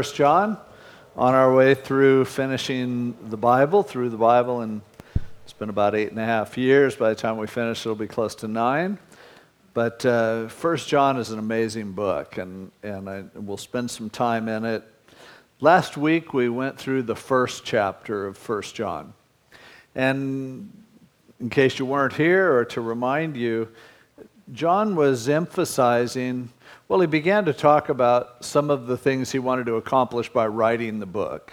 First John, on our way through finishing the Bible, through the Bible, and it's been about eight and a half years. By the time we finish, it'll be close to nine. But uh, First John is an amazing book, and, and I, we'll spend some time in it. Last week, we went through the first chapter of First John. And in case you weren't here, or to remind you, John was emphasizing well, he began to talk about some of the things he wanted to accomplish by writing the book.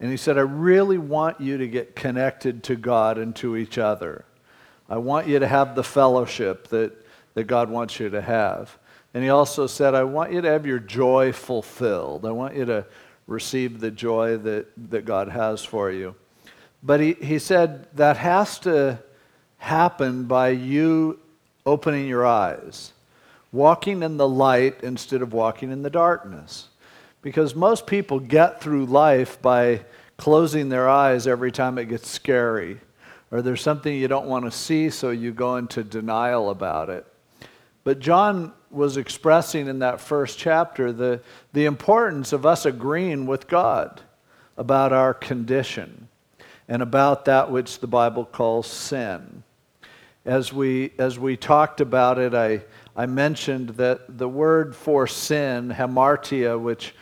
And he said, I really want you to get connected to God and to each other. I want you to have the fellowship that, that God wants you to have. And he also said, I want you to have your joy fulfilled. I want you to receive the joy that, that God has for you. But he, he said that has to happen by you opening your eyes walking in the light instead of walking in the darkness. Because most people get through life by closing their eyes every time it gets scary, or there's something you don't want to see, so you go into denial about it. But John was expressing in that first chapter the, the importance of us agreeing with God about our condition and about that which the Bible calls sin. As we, as we talked about it, I, I mentioned that the word for sin, hamartia, which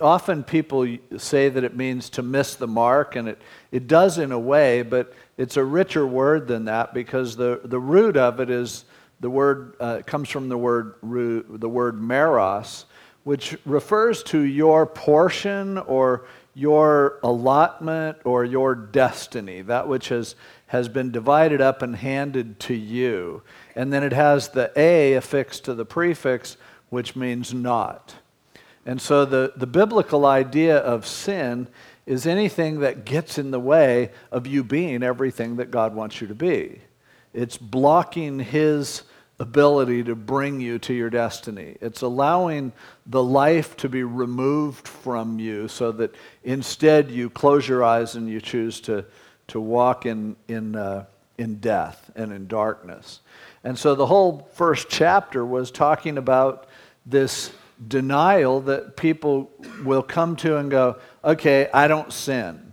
often people say that it means to miss the mark, and it, it does in a way, but it's a richer word than that because the, the root of it is the word uh, comes from the word the word meros, which refers to your portion or your allotment or your destiny, that which has, has been divided up and handed to you and then it has the A affixed to the prefix, which means not. And so the, the biblical idea of sin is anything that gets in the way of you being everything that God wants you to be. It's blocking His ability to bring you to your destiny. It's allowing the life to be removed from you so that instead you close your eyes and you choose to, to walk in, in, uh, in death and in darkness. And so the whole first chapter was talking about this denial that people will come to and go, okay, I don't sin.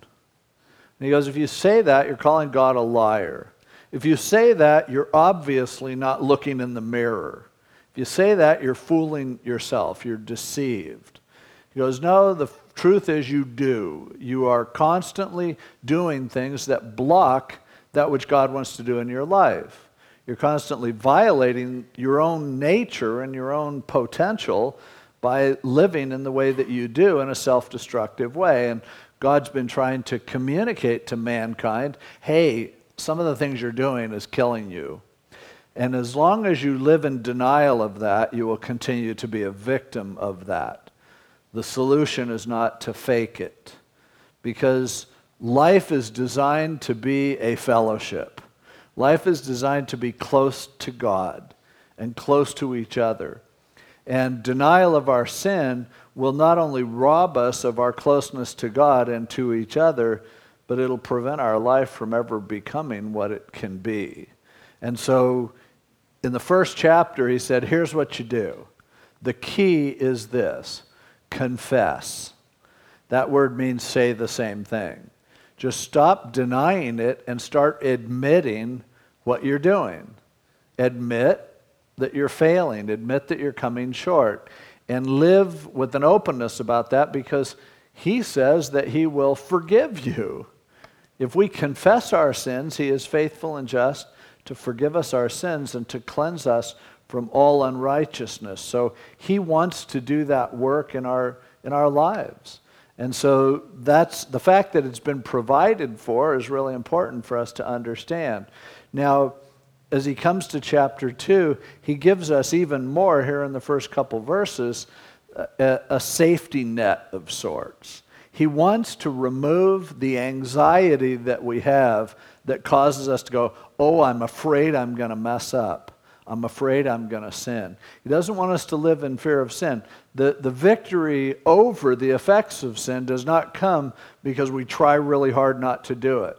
And he goes, if you say that, you're calling God a liar. If you say that, you're obviously not looking in the mirror. If you say that, you're fooling yourself, you're deceived. He goes, no, the truth is you do. You are constantly doing things that block that which God wants to do in your life. You're constantly violating your own nature and your own potential by living in the way that you do in a self destructive way. And God's been trying to communicate to mankind hey, some of the things you're doing is killing you. And as long as you live in denial of that, you will continue to be a victim of that. The solution is not to fake it, because life is designed to be a fellowship. Life is designed to be close to God and close to each other. And denial of our sin will not only rob us of our closeness to God and to each other, but it'll prevent our life from ever becoming what it can be. And so, in the first chapter, he said, Here's what you do. The key is this confess. That word means say the same thing. Just stop denying it and start admitting what you're doing. Admit that you're failing, admit that you're coming short, and live with an openness about that because He says that He will forgive you. If we confess our sins, He is faithful and just to forgive us our sins and to cleanse us from all unrighteousness. So He wants to do that work in our, in our lives. And so that's the fact that it's been provided for is really important for us to understand. Now, as he comes to chapter 2, he gives us even more here in the first couple verses a, a safety net of sorts. He wants to remove the anxiety that we have that causes us to go, Oh, I'm afraid I'm going to mess up. I'm afraid I'm going to sin. He doesn't want us to live in fear of sin. The, the victory over the effects of sin does not come because we try really hard not to do it.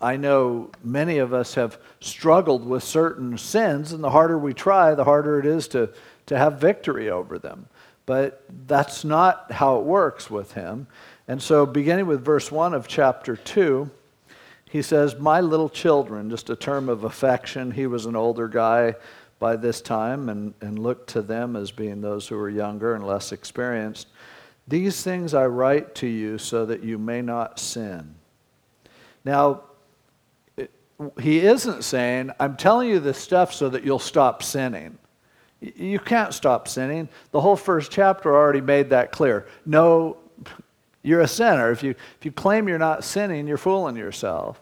I know many of us have struggled with certain sins, and the harder we try, the harder it is to, to have victory over them. But that's not how it works with him. And so, beginning with verse 1 of chapter 2, he says, My little children, just a term of affection. He was an older guy by this time and, and looked to them as being those who were younger and less experienced. These things I write to you so that you may not sin. Now, he isn't saying, I'm telling you this stuff so that you'll stop sinning. You can't stop sinning. The whole first chapter already made that clear. No, you're a sinner. If you, if you claim you're not sinning, you're fooling yourself.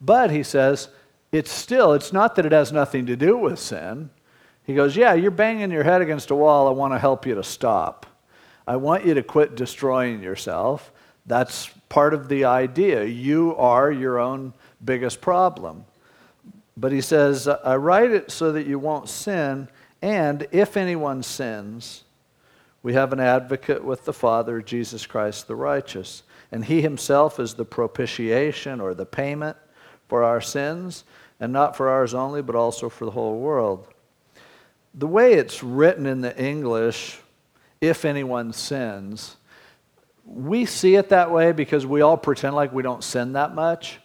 But he says, it's still, it's not that it has nothing to do with sin. He goes, Yeah, you're banging your head against a wall. I want to help you to stop. I want you to quit destroying yourself. That's part of the idea. You are your own biggest problem. But he says, I write it so that you won't sin, and if anyone sins, we have an advocate with the Father, Jesus Christ the righteous. And he himself is the propitiation or the payment for our sins, and not for ours only, but also for the whole world. The way it's written in the English, if anyone sins, we see it that way because we all pretend like we don't sin that much.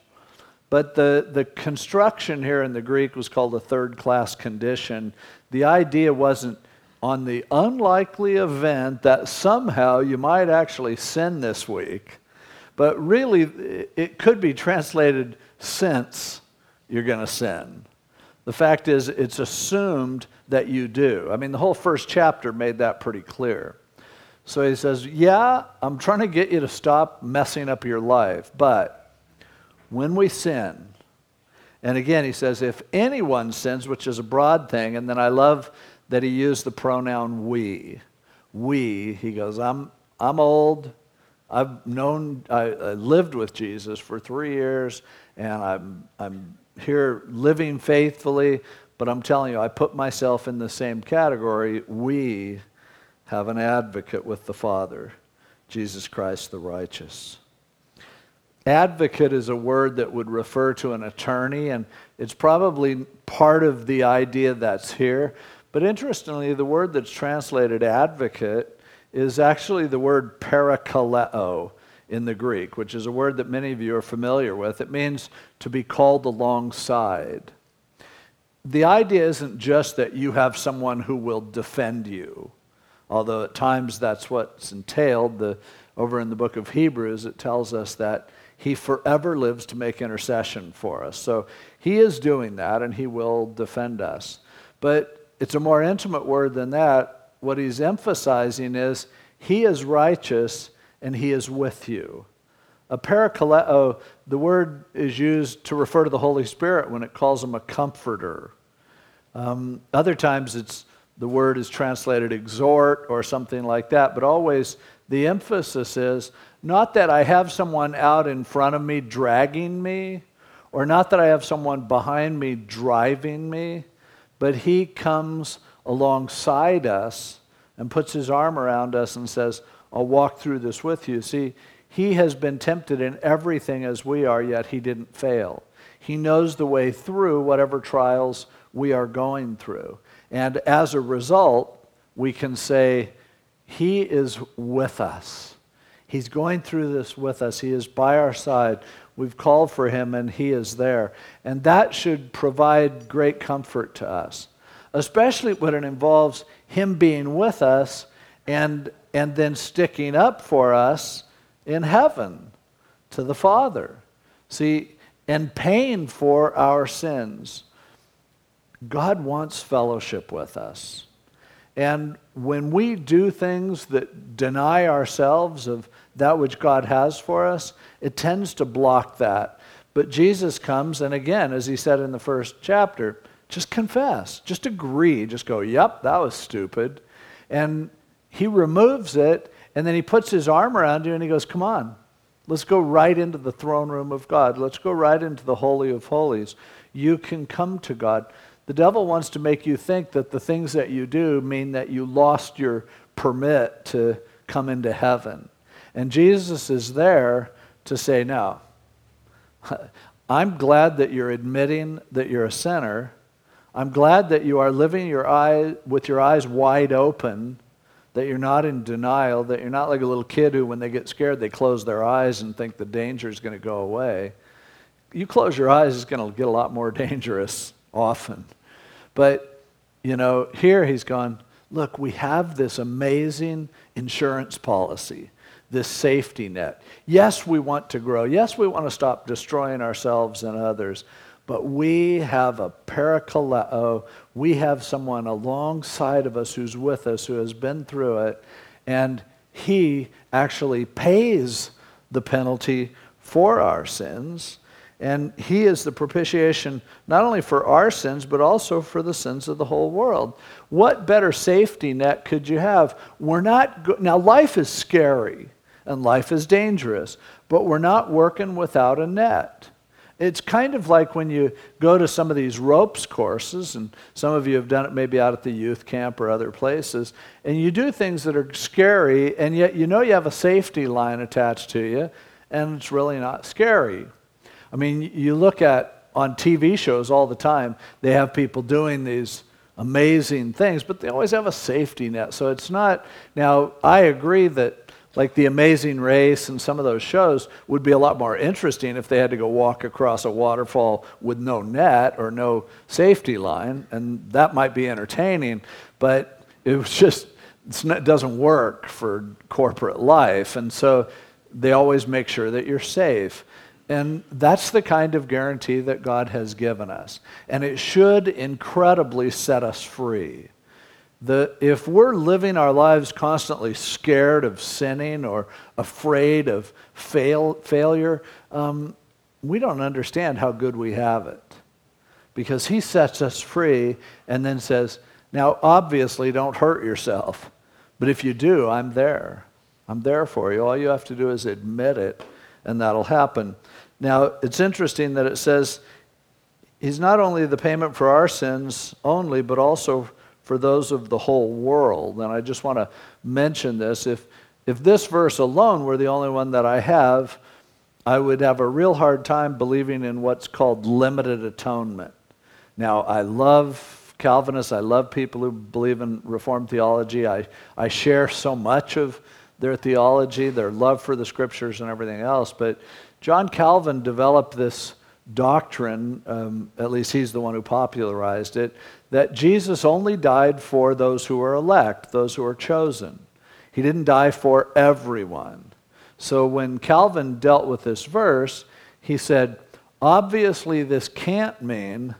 But the, the construction here in the Greek was called a third class condition. The idea wasn't on the unlikely event that somehow you might actually sin this week, but really it could be translated since you're going to sin. The fact is, it's assumed that you do. I mean, the whole first chapter made that pretty clear. So he says, Yeah, I'm trying to get you to stop messing up your life, but when we sin, and again, he says, if anyone sins, which is a broad thing, and then I love that he used the pronoun we. We, he goes, I'm, I'm old. I've known, I, I lived with Jesus for three years, and I'm, I'm here living faithfully, but I'm telling you, I put myself in the same category. We have an advocate with the Father, Jesus Christ the righteous. Advocate is a word that would refer to an attorney, and it's probably part of the idea that's here. But interestingly, the word that's translated advocate is actually the word parakaleo in the Greek, which is a word that many of you are familiar with. It means to be called alongside. The idea isn't just that you have someone who will defend you, although at times that's what's entailed. The, over in the book of Hebrews, it tells us that he forever lives to make intercession for us. So he is doing that and he will defend us. But it's a more intimate word than that. What he's emphasizing is he is righteous and he is with you. A parakaleo, the word is used to refer to the Holy Spirit when it calls him a comforter. Um, other times it's the word is translated exhort or something like that, but always the emphasis is not that I have someone out in front of me dragging me, or not that I have someone behind me driving me, but He comes alongside us and puts His arm around us and says, I'll walk through this with you. See, He has been tempted in everything as we are, yet He didn't fail. He knows the way through whatever trials we are going through. And as a result, we can say, He is with us. He's going through this with us. He is by our side. We've called for him and he is there. And that should provide great comfort to us, especially when it involves him being with us and, and then sticking up for us in heaven to the Father. See, and paying for our sins. God wants fellowship with us. And when we do things that deny ourselves of that which God has for us, it tends to block that. But Jesus comes, and again, as he said in the first chapter, just confess, just agree, just go, yep, that was stupid. And he removes it, and then he puts his arm around you and he goes, come on, let's go right into the throne room of God. Let's go right into the Holy of Holies. You can come to God. The devil wants to make you think that the things that you do mean that you lost your permit to come into heaven. And Jesus is there to say, No, I'm glad that you're admitting that you're a sinner. I'm glad that you are living your eye, with your eyes wide open, that you're not in denial, that you're not like a little kid who, when they get scared, they close their eyes and think the danger is going to go away. You close your eyes, it's going to get a lot more dangerous often. But, you know, here he's gone, look, we have this amazing insurance policy, this safety net. Yes, we want to grow. Yes, we want to stop destroying ourselves and others. But we have a parakaleo. Oh, we have someone alongside of us who's with us, who has been through it, and he actually pays the penalty for our sins. And he is the propitiation not only for our sins, but also for the sins of the whole world. What better safety net could you have? We're not, go- now life is scary and life is dangerous, but we're not working without a net. It's kind of like when you go to some of these ropes courses, and some of you have done it maybe out at the youth camp or other places, and you do things that are scary, and yet you know you have a safety line attached to you, and it's really not scary. I mean, you look at on TV shows all the time, they have people doing these amazing things, but they always have a safety net. So it's not. Now, I agree that like The Amazing Race and some of those shows would be a lot more interesting if they had to go walk across a waterfall with no net or no safety line, and that might be entertaining, but it was just it doesn't work for corporate life, and so they always make sure that you're safe. And that's the kind of guarantee that God has given us. And it should incredibly set us free the, if we're living our lives constantly scared of sinning or afraid of fail, failure, um, we don't understand how good we have it. Because he sets us free and then says, Now, obviously, don't hurt yourself. But if you do, I'm there. I'm there for you. All you have to do is admit it, and that'll happen. Now, it's interesting that it says he's not only the payment for our sins only, but also for those of the whole world. And I just want to mention this. If, if this verse alone were the only one that I have, I would have a real hard time believing in what's called limited atonement. Now, I love Calvinists, I love people who believe in Reformed theology. I, I share so much of their theology, their love for the scriptures, and everything else. But John Calvin developed this doctrine, um, at least he's the one who popularized it, that Jesus only died for those who are elect, those who are chosen. He didn't die for everyone. So when Calvin dealt with this verse, he said, obviously, this can't mean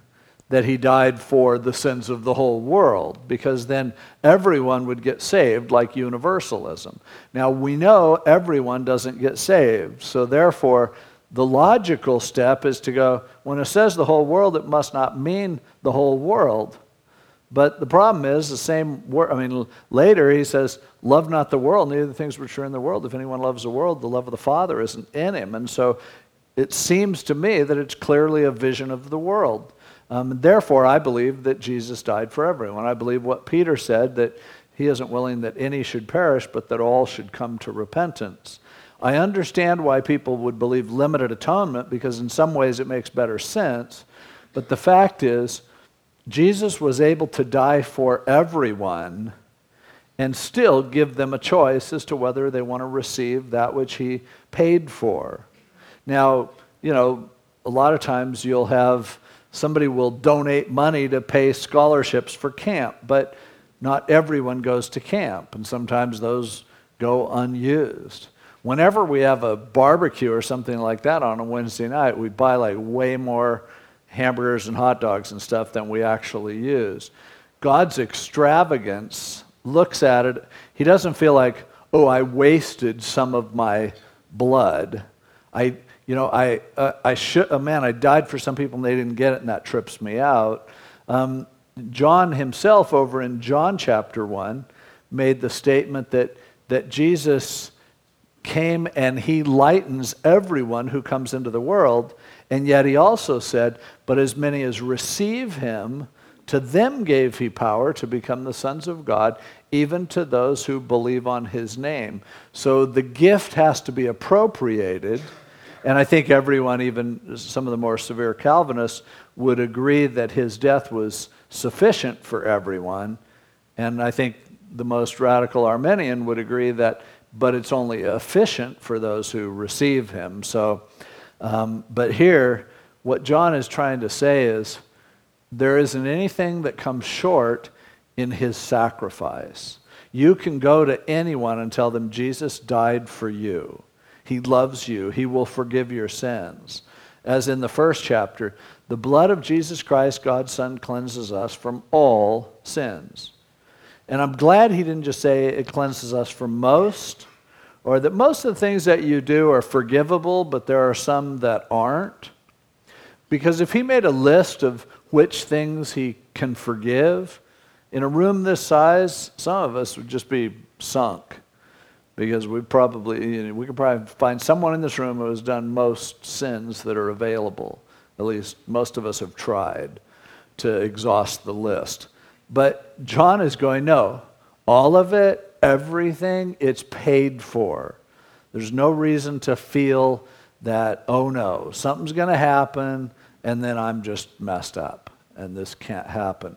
that he died for the sins of the whole world, because then everyone would get saved, like universalism. Now, we know everyone doesn't get saved, so therefore, the logical step is to go, when it says the whole world, it must not mean the whole world. But the problem is the same word. I mean, later he says, Love not the world, neither the things which are in the world. If anyone loves the world, the love of the Father isn't in him. And so it seems to me that it's clearly a vision of the world. Um, therefore, I believe that Jesus died for everyone. I believe what Peter said that he isn't willing that any should perish, but that all should come to repentance. I understand why people would believe limited atonement because, in some ways, it makes better sense. But the fact is, Jesus was able to die for everyone and still give them a choice as to whether they want to receive that which he paid for. Now, you know, a lot of times you'll have somebody will donate money to pay scholarships for camp, but not everyone goes to camp, and sometimes those go unused whenever we have a barbecue or something like that on a Wednesday night, we buy like way more hamburgers and hot dogs and stuff than we actually use. God's extravagance looks at it, he doesn't feel like, oh, I wasted some of my blood. I, you know, I, uh, I should, oh man, I died for some people and they didn't get it, and that trips me out. Um, John himself, over in John chapter 1, made the statement that, that Jesus came and he lightens everyone who comes into the world. And yet he also said, But as many as receive him, to them gave he power to become the sons of God, even to those who believe on his name. So the gift has to be appropriated. And I think everyone, even some of the more severe Calvinists, would agree that his death was sufficient for everyone. And I think the most radical Arminian would agree that, but it's only efficient for those who receive him. So, um, but here, what John is trying to say is there isn't anything that comes short in his sacrifice. You can go to anyone and tell them Jesus died for you. He loves you. He will forgive your sins. As in the first chapter, the blood of Jesus Christ, God's Son, cleanses us from all sins. And I'm glad he didn't just say it cleanses us from most, or that most of the things that you do are forgivable, but there are some that aren't. Because if he made a list of which things he can forgive, in a room this size, some of us would just be sunk because we probably you know, we could probably find someone in this room who has done most sins that are available. At least most of us have tried to exhaust the list. But John is going, no, all of it, everything, it's paid for. There's no reason to feel that, oh no, something's going to happen and then I'm just messed up and this can't happen.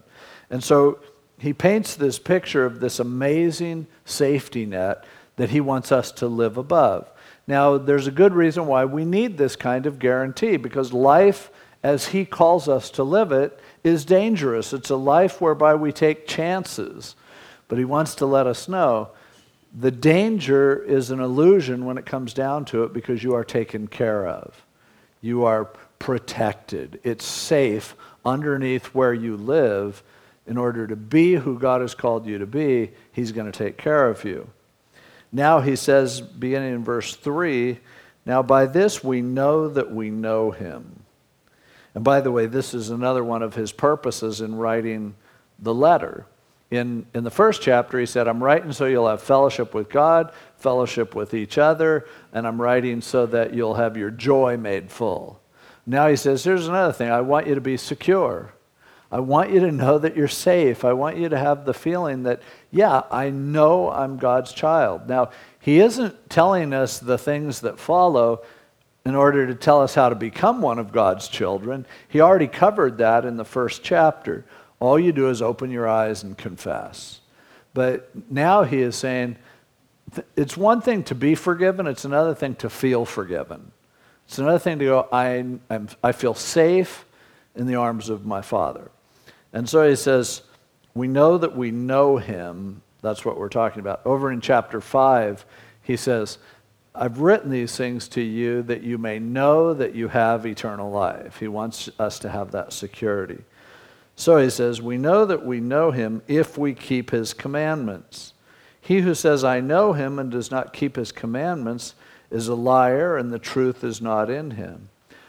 And so he paints this picture of this amazing safety net that he wants us to live above. Now, there's a good reason why we need this kind of guarantee because life, as he calls us to live it, is dangerous. It's a life whereby we take chances. But he wants to let us know the danger is an illusion when it comes down to it because you are taken care of. You are protected. It's safe underneath where you live. In order to be who God has called you to be, He's going to take care of you. Now he says, beginning in verse 3, now by this we know that we know him. And by the way, this is another one of his purposes in writing the letter. In, in the first chapter, he said, I'm writing so you'll have fellowship with God, fellowship with each other, and I'm writing so that you'll have your joy made full. Now he says, Here's another thing I want you to be secure. I want you to know that you're safe. I want you to have the feeling that, yeah, I know I'm God's child. Now, he isn't telling us the things that follow in order to tell us how to become one of God's children. He already covered that in the first chapter. All you do is open your eyes and confess. But now he is saying, it's one thing to be forgiven, it's another thing to feel forgiven. It's another thing to go, I, I'm, I feel safe in the arms of my Father. And so he says, We know that we know him. That's what we're talking about. Over in chapter 5, he says, I've written these things to you that you may know that you have eternal life. He wants us to have that security. So he says, We know that we know him if we keep his commandments. He who says, I know him and does not keep his commandments is a liar, and the truth is not in him.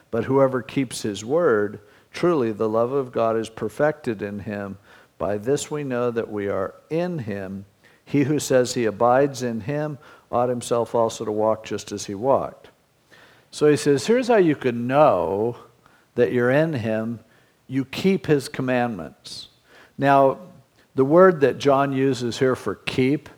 But whoever keeps his word, Truly, the love of God is perfected in him. By this we know that we are in him. He who says he abides in him ought himself also to walk just as he walked. So he says, here's how you can know that you're in him you keep his commandments. Now, the word that John uses here for keep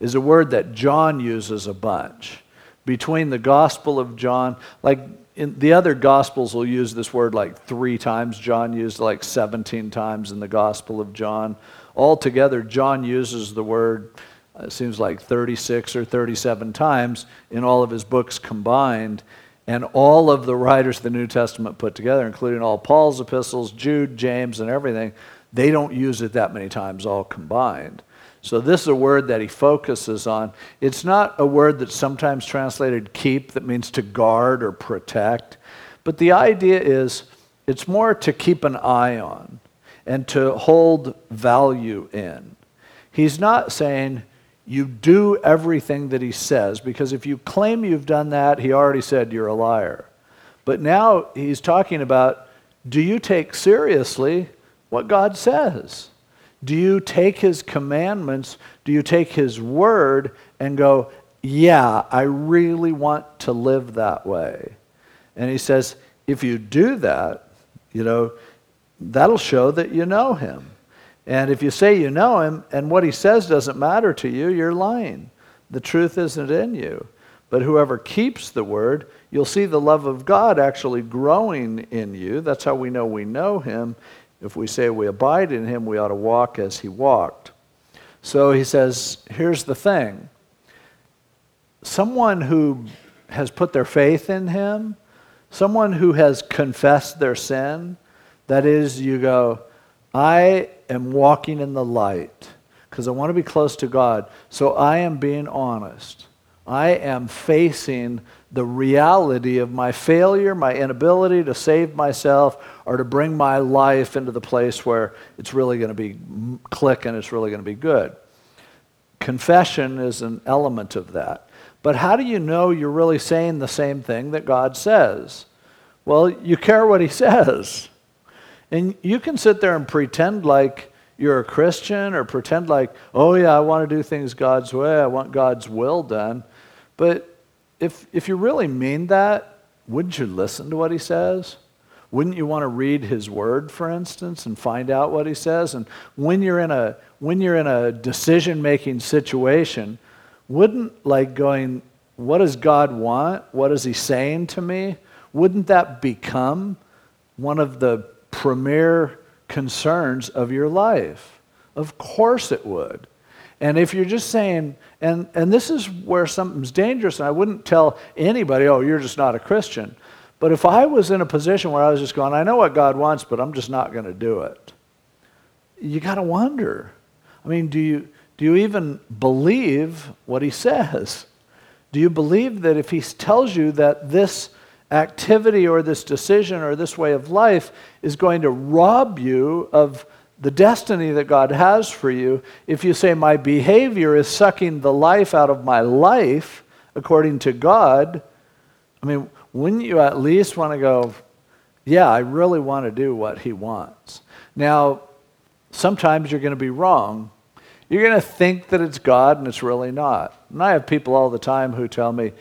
is a word that John uses a bunch. Between the Gospel of John, like in the other gospels will use this word like three times. John used like 17 times in the gospel of john. Altogether john uses the word it seems like 36 or 37 times in all of his books combined. And all of the writers of the new testament put together including all paul's epistles jude james and everything they don't use it that many times all combined so, this is a word that he focuses on. It's not a word that's sometimes translated keep, that means to guard or protect. But the idea is it's more to keep an eye on and to hold value in. He's not saying you do everything that he says, because if you claim you've done that, he already said you're a liar. But now he's talking about do you take seriously what God says? Do you take his commandments? Do you take his word and go, yeah, I really want to live that way? And he says, if you do that, you know, that'll show that you know him. And if you say you know him and what he says doesn't matter to you, you're lying. The truth isn't in you. But whoever keeps the word, you'll see the love of God actually growing in you. That's how we know we know him. If we say we abide in him, we ought to walk as he walked. So he says, here's the thing someone who has put their faith in him, someone who has confessed their sin, that is, you go, I am walking in the light because I want to be close to God. So I am being honest. I am facing the reality of my failure, my inability to save myself, or to bring my life into the place where it's really going to be click and it's really going to be good. Confession is an element of that. But how do you know you're really saying the same thing that God says? Well, you care what He says. And you can sit there and pretend like you're a Christian or pretend like, oh, yeah, I want to do things God's way, I want God's will done. But if, if you really mean that, wouldn't you listen to what he says? Wouldn't you want to read his word, for instance, and find out what he says? And when you're in a, when you're in a decision making situation, wouldn't like going, what does God want? What is he saying to me? Wouldn't that become one of the premier concerns of your life? Of course it would. And if you're just saying, and, and this is where something's dangerous, and I wouldn't tell anybody, oh, you're just not a Christian. But if I was in a position where I was just going, I know what God wants, but I'm just not going to do it, you got to wonder. I mean, do you, do you even believe what He says? Do you believe that if He tells you that this activity or this decision or this way of life is going to rob you of the destiny that God has for you, if you say, My behavior is sucking the life out of my life according to God, I mean, wouldn't you at least want to go, Yeah, I really want to do what He wants? Now, sometimes you're going to be wrong. You're going to think that it's God and it's really not. And I have people all the time who tell me,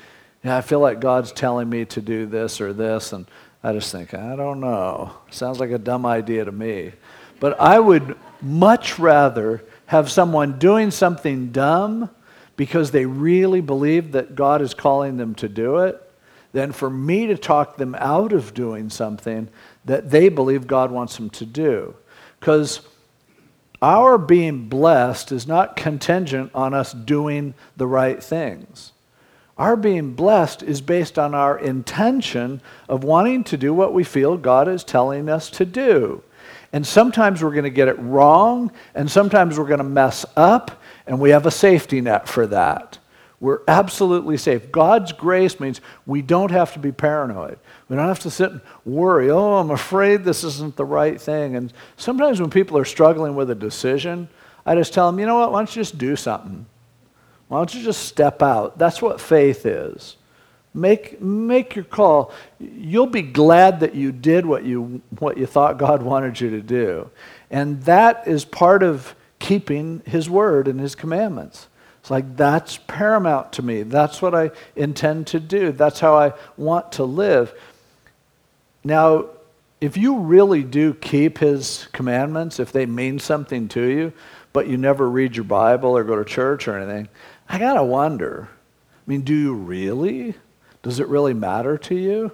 Yeah, I feel like God's telling me to do this or this. And I just think, I don't know. Sounds like a dumb idea to me. But I would much rather have someone doing something dumb because they really believe that God is calling them to do it than for me to talk them out of doing something that they believe God wants them to do. Because our being blessed is not contingent on us doing the right things. Our being blessed is based on our intention of wanting to do what we feel God is telling us to do. And sometimes we're going to get it wrong, and sometimes we're going to mess up, and we have a safety net for that. We're absolutely safe. God's grace means we don't have to be paranoid. We don't have to sit and worry, oh, I'm afraid this isn't the right thing. And sometimes when people are struggling with a decision, I just tell them, you know what, why don't you just do something? Why don't you just step out? That's what faith is. Make, make your call. You'll be glad that you did what you, what you thought God wanted you to do. And that is part of keeping His word and His commandments. It's like, that's paramount to me. That's what I intend to do. That's how I want to live. Now, if you really do keep His commandments, if they mean something to you, but you never read your Bible or go to church or anything, I got to wonder. I mean, do you really? Does it really matter to you?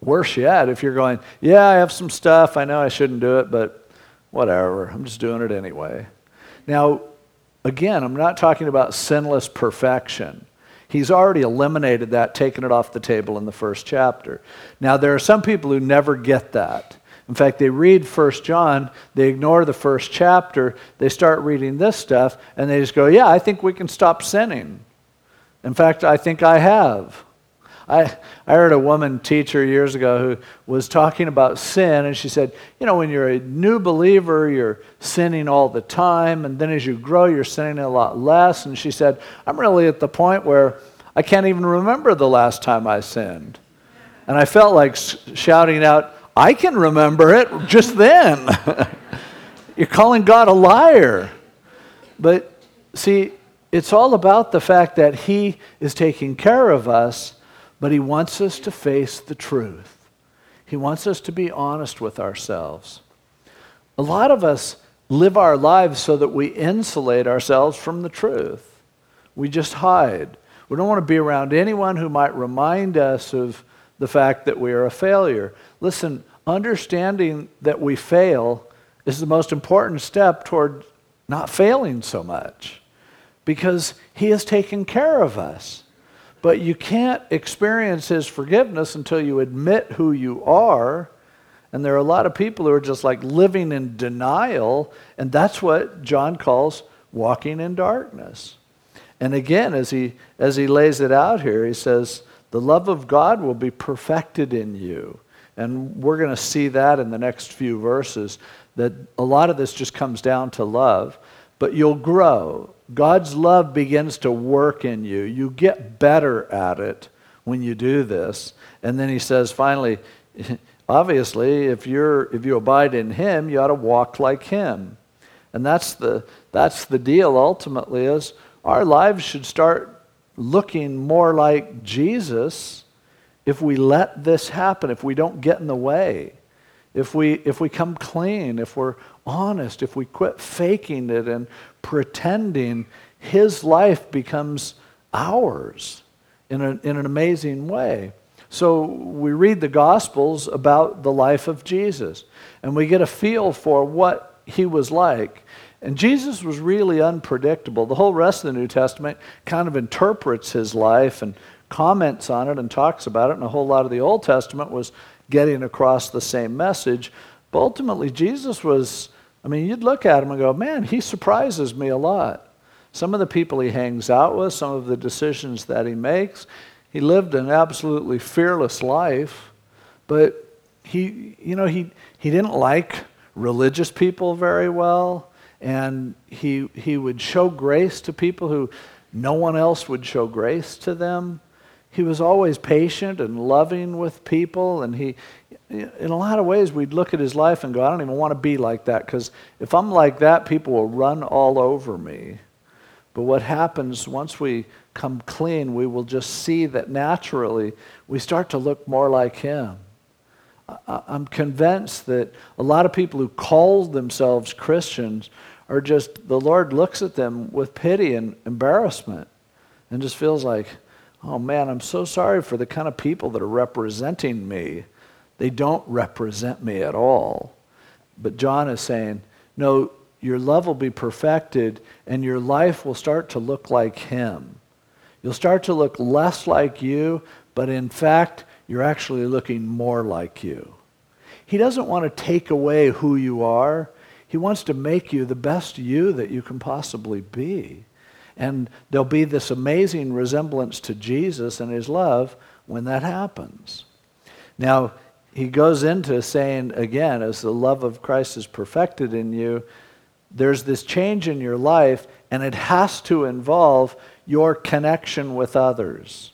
Worse yet, if you're going, yeah, I have some stuff, I know I shouldn't do it, but whatever, I'm just doing it anyway. Now, again, I'm not talking about sinless perfection. He's already eliminated that, taken it off the table in the first chapter. Now, there are some people who never get that. In fact, they read First John, they ignore the first chapter, they start reading this stuff, and they just go, Yeah, I think we can stop sinning. In fact, I think I have. I, I heard a woman teacher years ago who was talking about sin, and she said, You know, when you're a new believer, you're sinning all the time, and then as you grow, you're sinning a lot less. And she said, I'm really at the point where I can't even remember the last time I sinned. And I felt like shouting out, I can remember it just then. you're calling God a liar. But see, it's all about the fact that He is taking care of us but he wants us to face the truth. He wants us to be honest with ourselves. A lot of us live our lives so that we insulate ourselves from the truth. We just hide. We don't want to be around anyone who might remind us of the fact that we are a failure. Listen, understanding that we fail is the most important step toward not failing so much. because He has taken care of us. But you can't experience His forgiveness until you admit who you are. And there are a lot of people who are just like living in denial, and that's what John calls walking in darkness. And again, as he, as he lays it out here, he says, The love of God will be perfected in you. And we're going to see that in the next few verses, that a lot of this just comes down to love. But you'll grow. God's love begins to work in you. You get better at it when you do this. And then he says, finally, obviously, if, you're, if you abide in him, you ought to walk like him. And that's the, that's the deal ultimately is our lives should start looking more like Jesus if we let this happen, if we don't get in the way, if we, if we come clean, if we're honest, if we quit faking it and pretending, his life becomes ours in, a, in an amazing way. So we read the Gospels about the life of Jesus, and we get a feel for what he was like. And Jesus was really unpredictable. The whole rest of the New Testament kind of interprets his life and comments on it and talks about it, and a whole lot of the Old Testament was getting across the same message. But ultimately, Jesus was, I mean, you'd look at him and go, man, he surprises me a lot. Some of the people he hangs out with, some of the decisions that he makes, he lived an absolutely fearless life, but he, you know, he, he didn't like religious people very well and he, he would show grace to people who no one else would show grace to them. He was always patient and loving with people, and he, in a lot of ways, we'd look at his life and go, I don't even want to be like that, because if I'm like that, people will run all over me. But what happens once we come clean, we will just see that naturally we start to look more like him. I'm convinced that a lot of people who call themselves Christians are just, the Lord looks at them with pity and embarrassment and just feels like, oh man, I'm so sorry for the kind of people that are representing me. They don't represent me at all. But John is saying, no, your love will be perfected and your life will start to look like Him. You'll start to look less like you, but in fact, you're actually looking more like you. He doesn't want to take away who you are. He wants to make you the best you that you can possibly be. And there'll be this amazing resemblance to Jesus and his love when that happens. Now, he goes into saying again, as the love of Christ is perfected in you, there's this change in your life, and it has to involve your connection with others.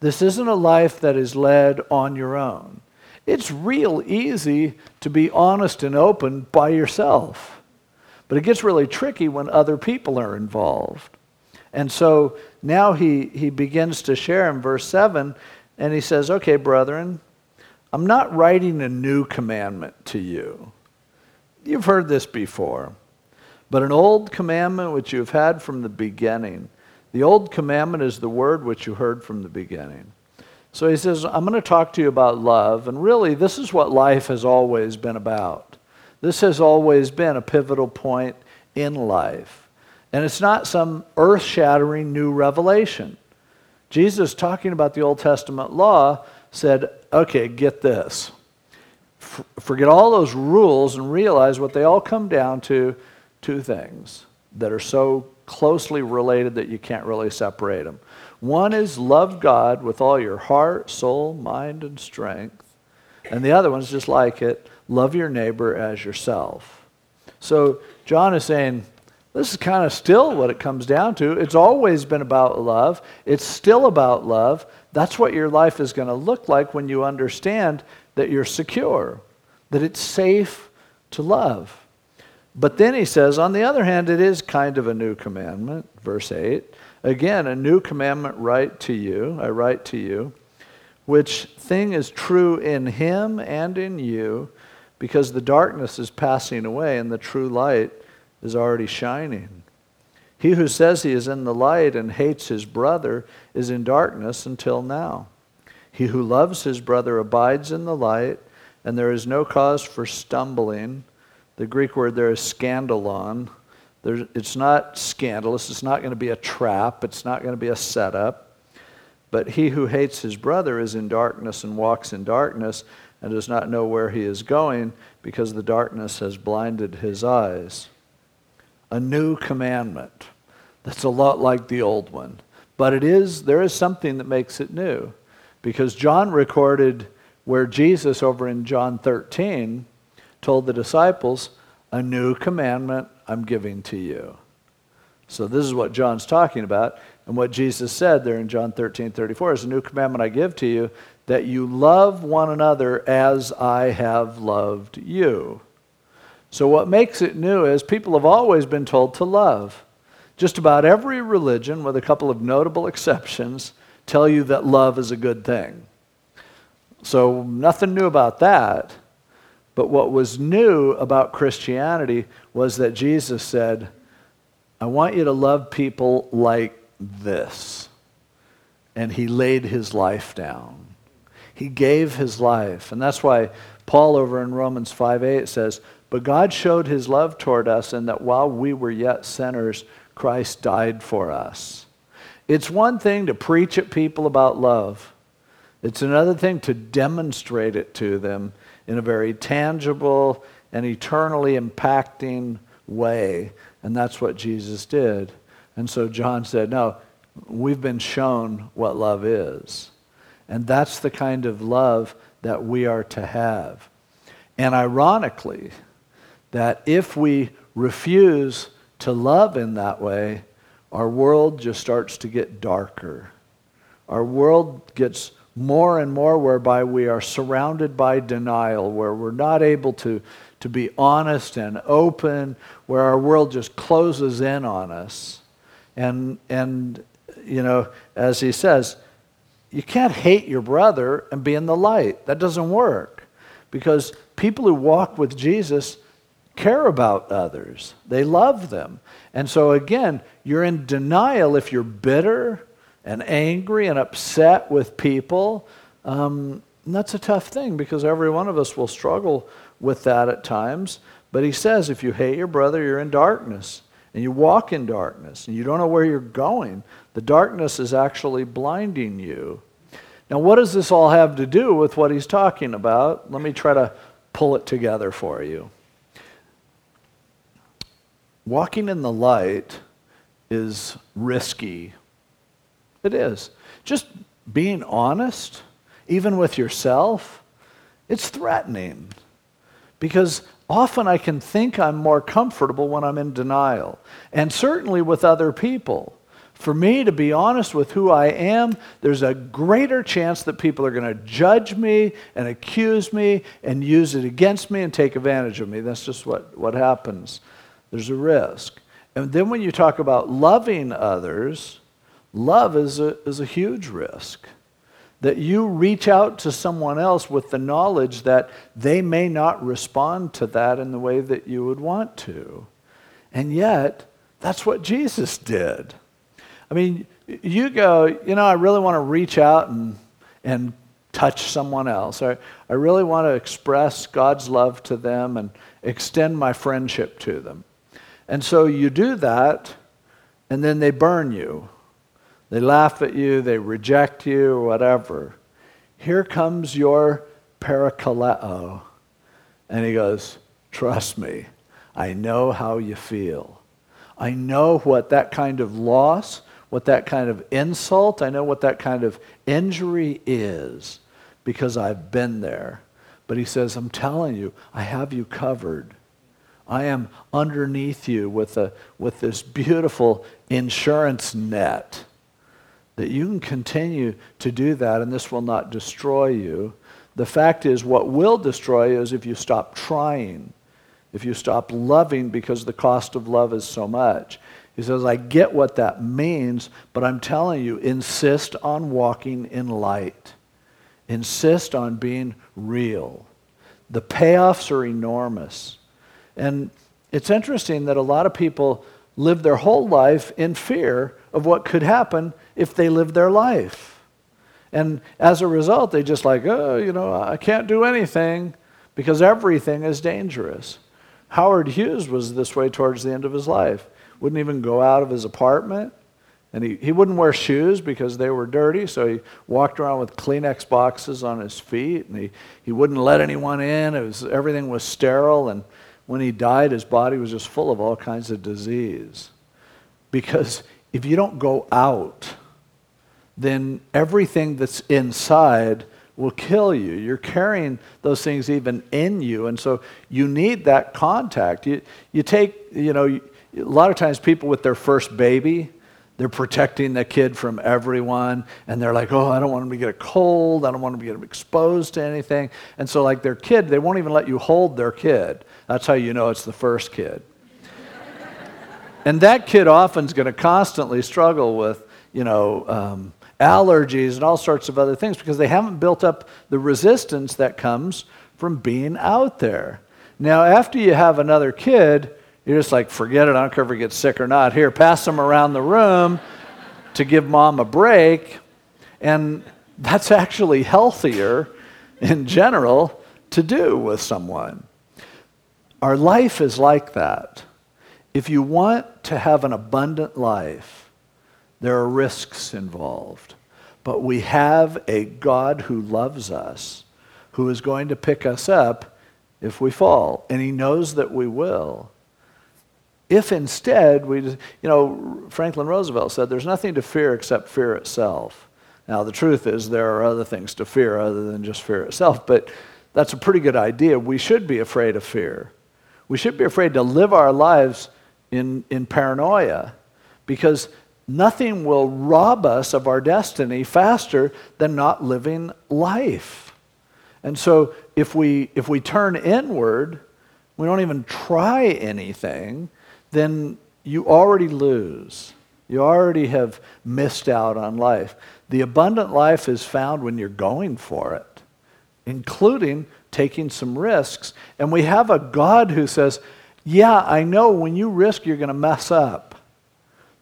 This isn't a life that is led on your own. It's real easy to be honest and open by yourself. But it gets really tricky when other people are involved. And so now he, he begins to share in verse 7, and he says, Okay, brethren, I'm not writing a new commandment to you. You've heard this before, but an old commandment which you've had from the beginning. The old commandment is the word which you heard from the beginning. So he says, I'm going to talk to you about love. And really, this is what life has always been about. This has always been a pivotal point in life. And it's not some earth shattering new revelation. Jesus, talking about the Old Testament law, said, okay, get this. F- forget all those rules and realize what they all come down to two things that are so closely related that you can't really separate them. One is love God with all your heart, soul, mind, and strength. And the other one's just like it love your neighbor as yourself. So John is saying, this is kind of still what it comes down to. It's always been about love. It's still about love. That's what your life is going to look like when you understand that you're secure, that it's safe to love. But then he says, on the other hand, it is kind of a new commandment, verse 8. Again, a new commandment write to you, I write to you, which thing is true in him and in you, because the darkness is passing away and the true light is already shining. He who says he is in the light and hates his brother is in darkness until now. He who loves his brother abides in the light, and there is no cause for stumbling. The Greek word there is scandalon it's not scandalous. It's not going to be a trap. It's not going to be a setup. But he who hates his brother is in darkness and walks in darkness and does not know where he is going because the darkness has blinded his eyes. A new commandment that's a lot like the old one. But it is, there is something that makes it new. Because John recorded where Jesus, over in John 13, told the disciples, A new commandment I'm giving to you. So this is what John's talking about. And what Jesus said there in John 13, 34 is a new commandment I give to you that you love one another as I have loved you. So, what makes it new is people have always been told to love. Just about every religion, with a couple of notable exceptions, tell you that love is a good thing. So, nothing new about that. But what was new about Christianity was that Jesus said, I want you to love people like this. And he laid his life down. He gave his life. And that's why Paul over in Romans 5 8 says, But God showed his love toward us in that while we were yet sinners, Christ died for us. It's one thing to preach at people about love, it's another thing to demonstrate it to them in a very tangible and eternally impacting way. And that's what Jesus did. And so John said, No, we've been shown what love is. And that's the kind of love that we are to have. And ironically, that if we refuse to love in that way, our world just starts to get darker. Our world gets more and more whereby we are surrounded by denial, where we're not able to, to be honest and open, where our world just closes in on us. And, and, you know, as he says, you can't hate your brother and be in the light. That doesn't work because people who walk with Jesus care about others, they love them. And so, again, you're in denial if you're bitter and angry and upset with people. Um, that's a tough thing because every one of us will struggle with that at times. But he says if you hate your brother, you're in darkness and you walk in darkness and you don't know where you're going, the darkness is actually blinding you. Now, what does this all have to do with what he's talking about? Let me try to pull it together for you. Walking in the light is risky. It is. Just being honest, even with yourself, it's threatening. Because often I can think I'm more comfortable when I'm in denial, and certainly with other people. For me to be honest with who I am, there's a greater chance that people are going to judge me and accuse me and use it against me and take advantage of me. That's just what, what happens. There's a risk. And then when you talk about loving others, love is a, is a huge risk that you reach out to someone else with the knowledge that they may not respond to that in the way that you would want to. And yet, that's what Jesus did. I mean, you go, you know, I really want to reach out and, and touch someone else. I, I really want to express God's love to them and extend my friendship to them. And so you do that, and then they burn you they laugh at you, they reject you, whatever. Here comes your parakaleo. And he goes, Trust me, I know how you feel. I know what that kind of loss, what that kind of insult, I know what that kind of injury is because I've been there. But he says, I'm telling you, I have you covered. I am underneath you with, a, with this beautiful insurance net that you can continue to do that and this will not destroy you. The fact is, what will destroy you is if you stop trying, if you stop loving because the cost of love is so much. He says, I get what that means, but I'm telling you, insist on walking in light. Insist on being real. The payoffs are enormous. And it's interesting that a lot of people live their whole life in fear of what could happen if they live their life. And as a result, they just like, oh, you know, I can't do anything because everything is dangerous. Howard Hughes was this way towards the end of his life. wouldn't even go out of his apartment. And he, he wouldn't wear shoes because they were dirty, so he walked around with Kleenex boxes on his feet, and he, he wouldn't let anyone in. It was, everything was sterile, and when he died, his body was just full of all kinds of disease. Because if you don't go out, then everything that's inside will kill you. You're carrying those things even in you. And so you need that contact. You, you take, you know, a lot of times people with their first baby, they're protecting the kid from everyone. And they're like, oh, I don't want him to get a cold. I don't want him to get exposed to anything. And so, like their kid, they won't even let you hold their kid. That's how you know it's the first kid. and that kid often is going to constantly struggle with, you know, um, allergies and all sorts of other things because they haven't built up the resistance that comes from being out there. Now, after you have another kid, you're just like, forget it, I don't care if he gets sick or not. Here, pass them around the room to give mom a break. And that's actually healthier in general to do with someone. Our life is like that. If you want to have an abundant life, there are risks involved. But we have a God who loves us, who is going to pick us up if we fall. And he knows that we will. If instead we, you know, Franklin Roosevelt said there's nothing to fear except fear itself. Now, the truth is there are other things to fear other than just fear itself, but that's a pretty good idea. We should be afraid of fear. We should be afraid to live our lives in, in paranoia because nothing will rob us of our destiny faster than not living life. And so if we if we turn inward, we don't even try anything, then you already lose. You already have missed out on life. The abundant life is found when you're going for it, including taking some risks. And we have a God who says, Yeah, I know when you risk, you're going to mess up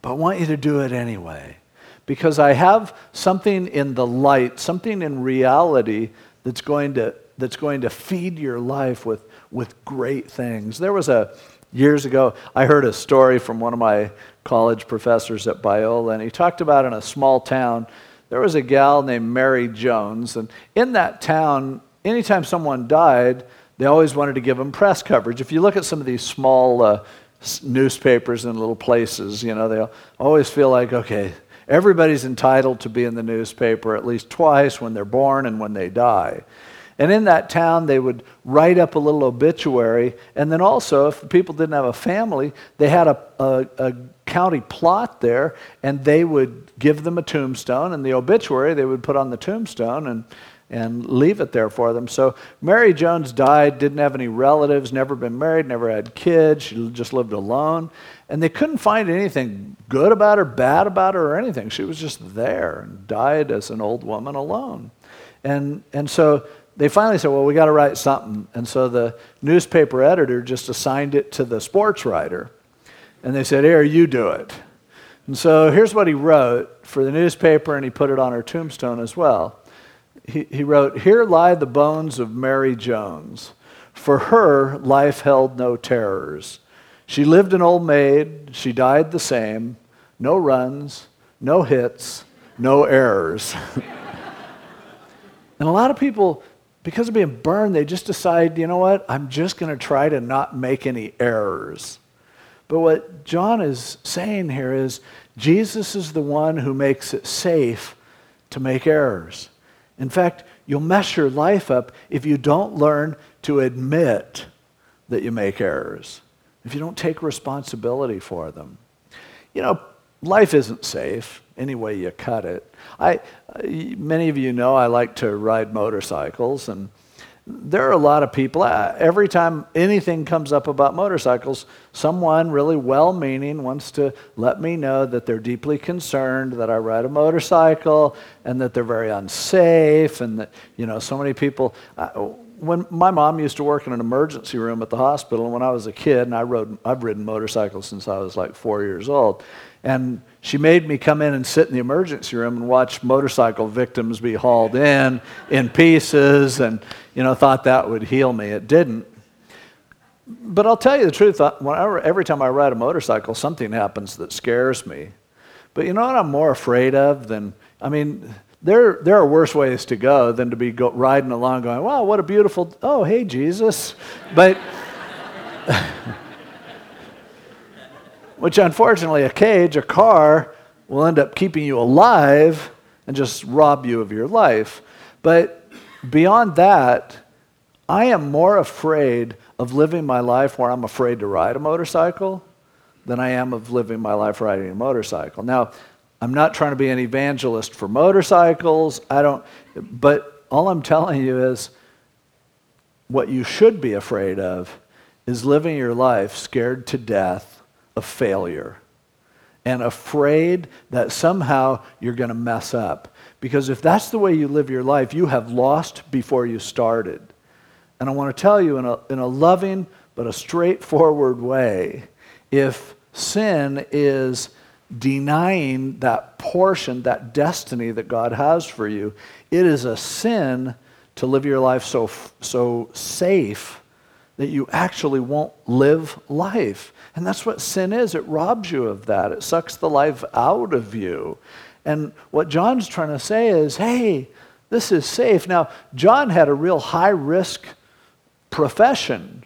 but I want you to do it anyway. Because I have something in the light, something in reality that's going to, that's going to feed your life with, with great things. There was a, years ago, I heard a story from one of my college professors at Biola, and he talked about in a small town, there was a gal named Mary Jones, and in that town, anytime someone died, they always wanted to give them press coverage. If you look at some of these small uh, newspapers in little places. You know, they always feel like, okay, everybody's entitled to be in the newspaper at least twice when they're born and when they die. And in that town, they would write up a little obituary. And then also, if people didn't have a family, they had a, a, a, county plot there, and they would give them a tombstone. And the obituary they would put on the tombstone. And and leave it there for them. So Mary Jones died, didn't have any relatives, never been married, never had kids. She just lived alone. And they couldn't find anything good about her, bad about her, or anything. She was just there and died as an old woman alone. And, and so they finally said, well, we got to write something. And so the newspaper editor just assigned it to the sports writer. And they said, here, you do it. And so here's what he wrote for the newspaper, and he put it on her tombstone as well he, he wrote, Here lie the bones of Mary Jones. For her, life held no terrors. She lived an old maid, she died the same. No runs, no hits, no errors. and a lot of people, because of being burned, they just decide, you know what, I'm just going to try to not make any errors. But what John is saying here is Jesus is the one who makes it safe to make errors. In fact, you'll mess your life up if you don't learn to admit that you make errors, if you don't take responsibility for them. You know, life isn't safe any way you cut it. I, many of you know I like to ride motorcycles, and there are a lot of people, uh, every time anything comes up about motorcycles, someone really well meaning wants to let me know that they're deeply concerned that I ride a motorcycle and that they're very unsafe and that, you know, so many people. Uh, when my mom used to work in an emergency room at the hospital, when I was a kid, and I rode, I've ridden motorcycles since I was like four years old, and she made me come in and sit in the emergency room and watch motorcycle victims be hauled in in pieces, and you know thought that would heal me. It didn't. But I'll tell you the truth, whenever, every time I ride a motorcycle, something happens that scares me. But you know what I'm more afraid of than, I mean, there, there are worse ways to go than to be go, riding along going, wow, what a beautiful, oh, hey, Jesus. But, which unfortunately, a cage, a car, will end up keeping you alive and just rob you of your life. But beyond that, I am more afraid of living my life where I'm afraid to ride a motorcycle than I am of living my life riding a motorcycle. Now, I'm not trying to be an evangelist for motorcycles. I don't, but all I'm telling you is what you should be afraid of is living your life scared to death of failure and afraid that somehow you're going to mess up. Because if that's the way you live your life, you have lost before you started. And I want to tell you in a, in a loving but a straightforward way if sin is denying that portion, that destiny that God has for you, it is a sin to live your life so, so safe that you actually won't live life. And that's what sin is. It robs you of that, it sucks the life out of you. And what John's trying to say is hey, this is safe. Now, John had a real high risk profession.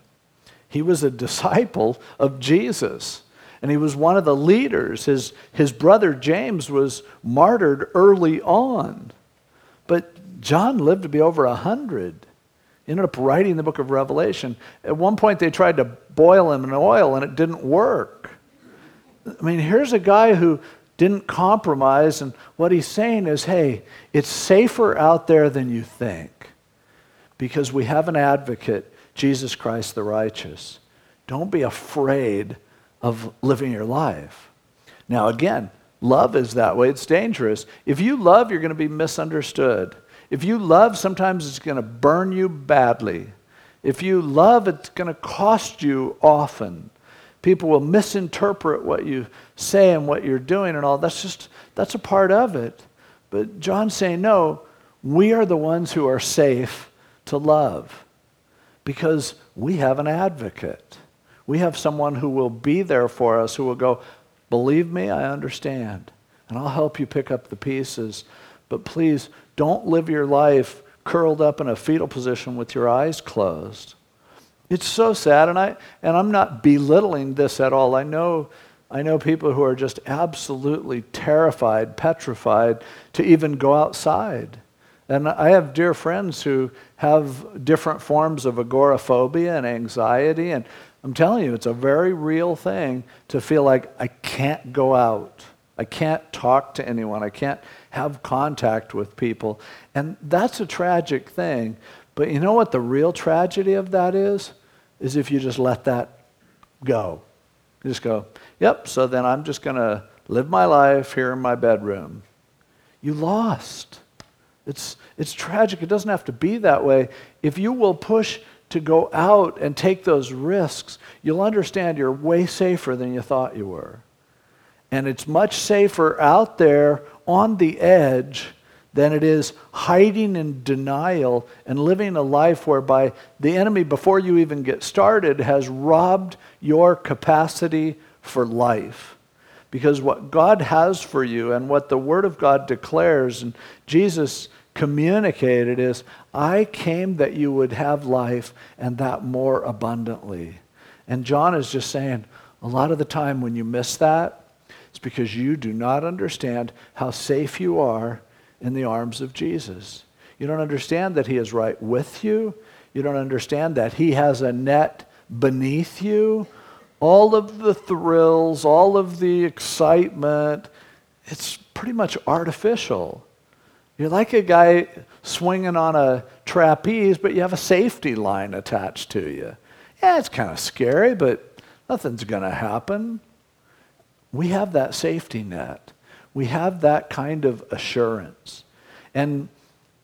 He was a disciple of Jesus, and he was one of the leaders. His, his brother James was martyred early on. But John lived to be over a 100 ended up writing the book of Revelation. At one point, they tried to boil him in oil, and it didn't work. I mean, here's a guy who didn't compromise, and what he's saying is hey, it's safer out there than you think because we have an advocate, Jesus Christ the righteous. Don't be afraid of living your life. Now, again, love is that way. It's dangerous. If you love, you're going to be misunderstood. If you love, sometimes it's going to burn you badly. If you love, it's going to cost you often. People will misinterpret what you say and what you're doing and all. That's just, that's a part of it. But John's saying, no, we are the ones who are safe to love because we have an advocate. We have someone who will be there for us, who will go, believe me, I understand. And I'll help you pick up the pieces. But please don't live your life curled up in a fetal position with your eyes closed. It's so sad, and, I, and I'm not belittling this at all. I know, I know people who are just absolutely terrified, petrified to even go outside. And I have dear friends who have different forms of agoraphobia and anxiety. And I'm telling you, it's a very real thing to feel like I can't go out. I can't talk to anyone. I can't have contact with people. And that's a tragic thing. But you know what the real tragedy of that is? Is if you just let that go. You just go, yep, so then I'm just going to live my life here in my bedroom. You lost. It's, it's tragic. It doesn't have to be that way. If you will push to go out and take those risks, you'll understand you're way safer than you thought you were. And it's much safer out there on the edge than it is hiding in denial and living a life whereby the enemy, before you even get started, has robbed your capacity for life. Because what God has for you and what the Word of God declares, and Jesus communicated, is I came that you would have life and that more abundantly. And John is just saying, a lot of the time when you miss that, it's because you do not understand how safe you are in the arms of Jesus. You don't understand that He is right with you. You don't understand that He has a net beneath you. All of the thrills, all of the excitement, it's pretty much artificial. You're like a guy swinging on a trapeze, but you have a safety line attached to you. Yeah, it's kind of scary, but nothing's going to happen. We have that safety net. We have that kind of assurance. And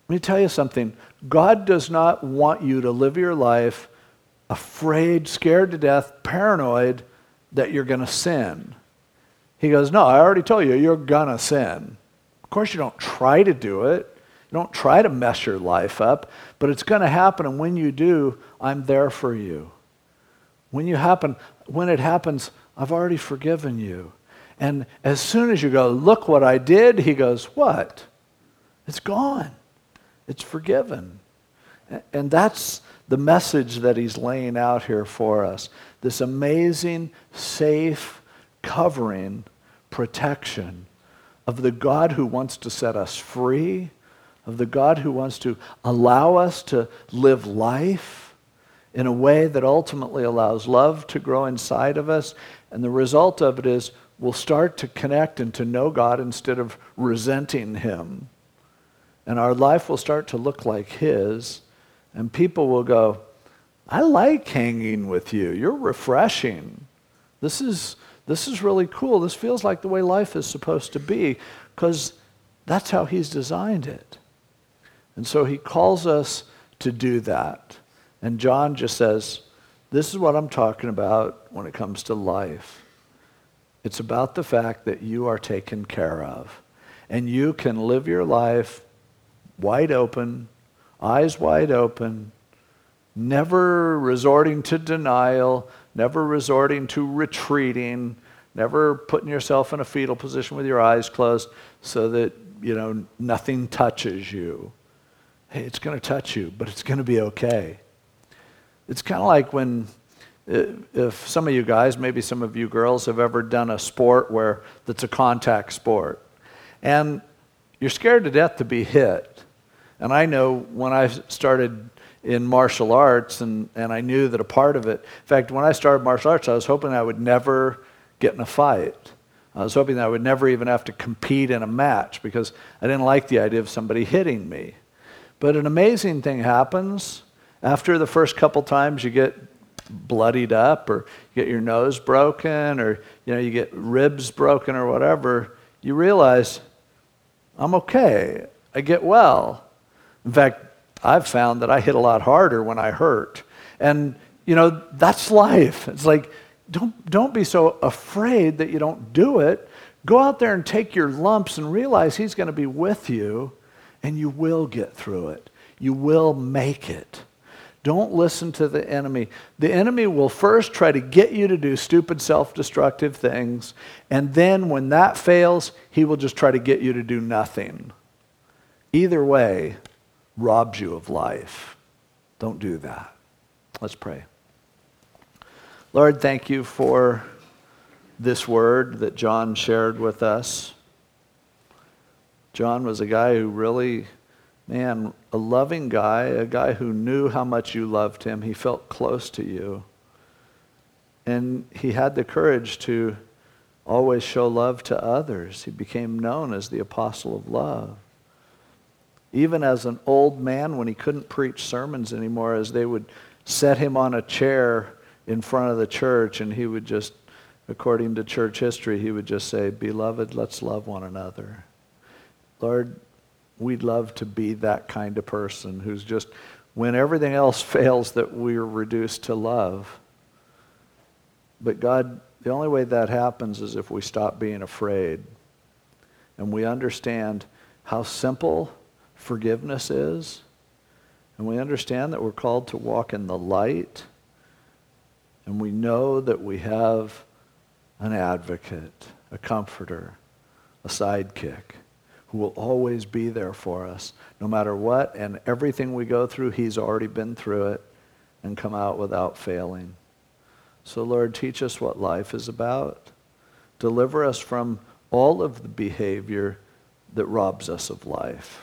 let me tell you something God does not want you to live your life afraid, scared to death, paranoid that you're going to sin. He goes, No, I already told you, you're going to sin. Course, you don't try to do it. You don't try to mess your life up, but it's going to happen. And when you do, I'm there for you. When you happen, when it happens, I've already forgiven you. And as soon as you go, look what I did, he goes, what? It's gone. It's forgiven. And that's the message that he's laying out here for us. This amazing, safe covering, protection of the God who wants to set us free, of the God who wants to allow us to live life in a way that ultimately allows love to grow inside of us. And the result of it is we'll start to connect and to know God instead of resenting Him. And our life will start to look like His. And people will go, I like hanging with you. You're refreshing. This is, this is really cool. This feels like the way life is supposed to be because that's how He's designed it. And so He calls us to do that. And John just says, This is what I'm talking about when it comes to life. It's about the fact that you are taken care of. And you can live your life wide open, eyes wide open, never resorting to denial, never resorting to retreating, never putting yourself in a fetal position with your eyes closed so that, you know, nothing touches you. Hey, it's going to touch you, but it's going to be okay. It's kind of like when if some of you guys, maybe some of you girls have ever done a sport where that's a contact sport. And you're scared to death to be hit. And I know when I started in martial arts and, and I knew that a part of it, in fact, when I started martial arts, I was hoping I would never get in a fight. I was hoping that I would never even have to compete in a match because I didn't like the idea of somebody hitting me. But an amazing thing happens after the first couple times you get bloodied up or you get your nose broken or you know you get ribs broken or whatever, you realize I'm okay. I get well. In fact, I've found that I hit a lot harder when I hurt. And you know, that's life. It's like don't don't be so afraid that you don't do it. Go out there and take your lumps and realize he's going to be with you and you will get through it. You will make it. Don't listen to the enemy. The enemy will first try to get you to do stupid, self destructive things. And then when that fails, he will just try to get you to do nothing. Either way, robs you of life. Don't do that. Let's pray. Lord, thank you for this word that John shared with us. John was a guy who really man, a loving guy, a guy who knew how much you loved him. He felt close to you. And he had the courage to always show love to others. He became known as the apostle of love. Even as an old man, when he couldn't preach sermons anymore, as they would set him on a chair in front of the church, and he would just, according to church history, he would just say, Beloved, let's love one another. Lord, we'd love to be that kind of person who's just, when everything else fails, that we're reduced to love. But God, the only way that happens is if we stop being afraid and we understand how simple forgiveness is. And we understand that we're called to walk in the light. And we know that we have an advocate, a comforter, a sidekick who will always be there for us no matter what. And everything we go through, He's already been through it and come out without failing. So, Lord, teach us what life is about. Deliver us from all of the behavior that robs us of life.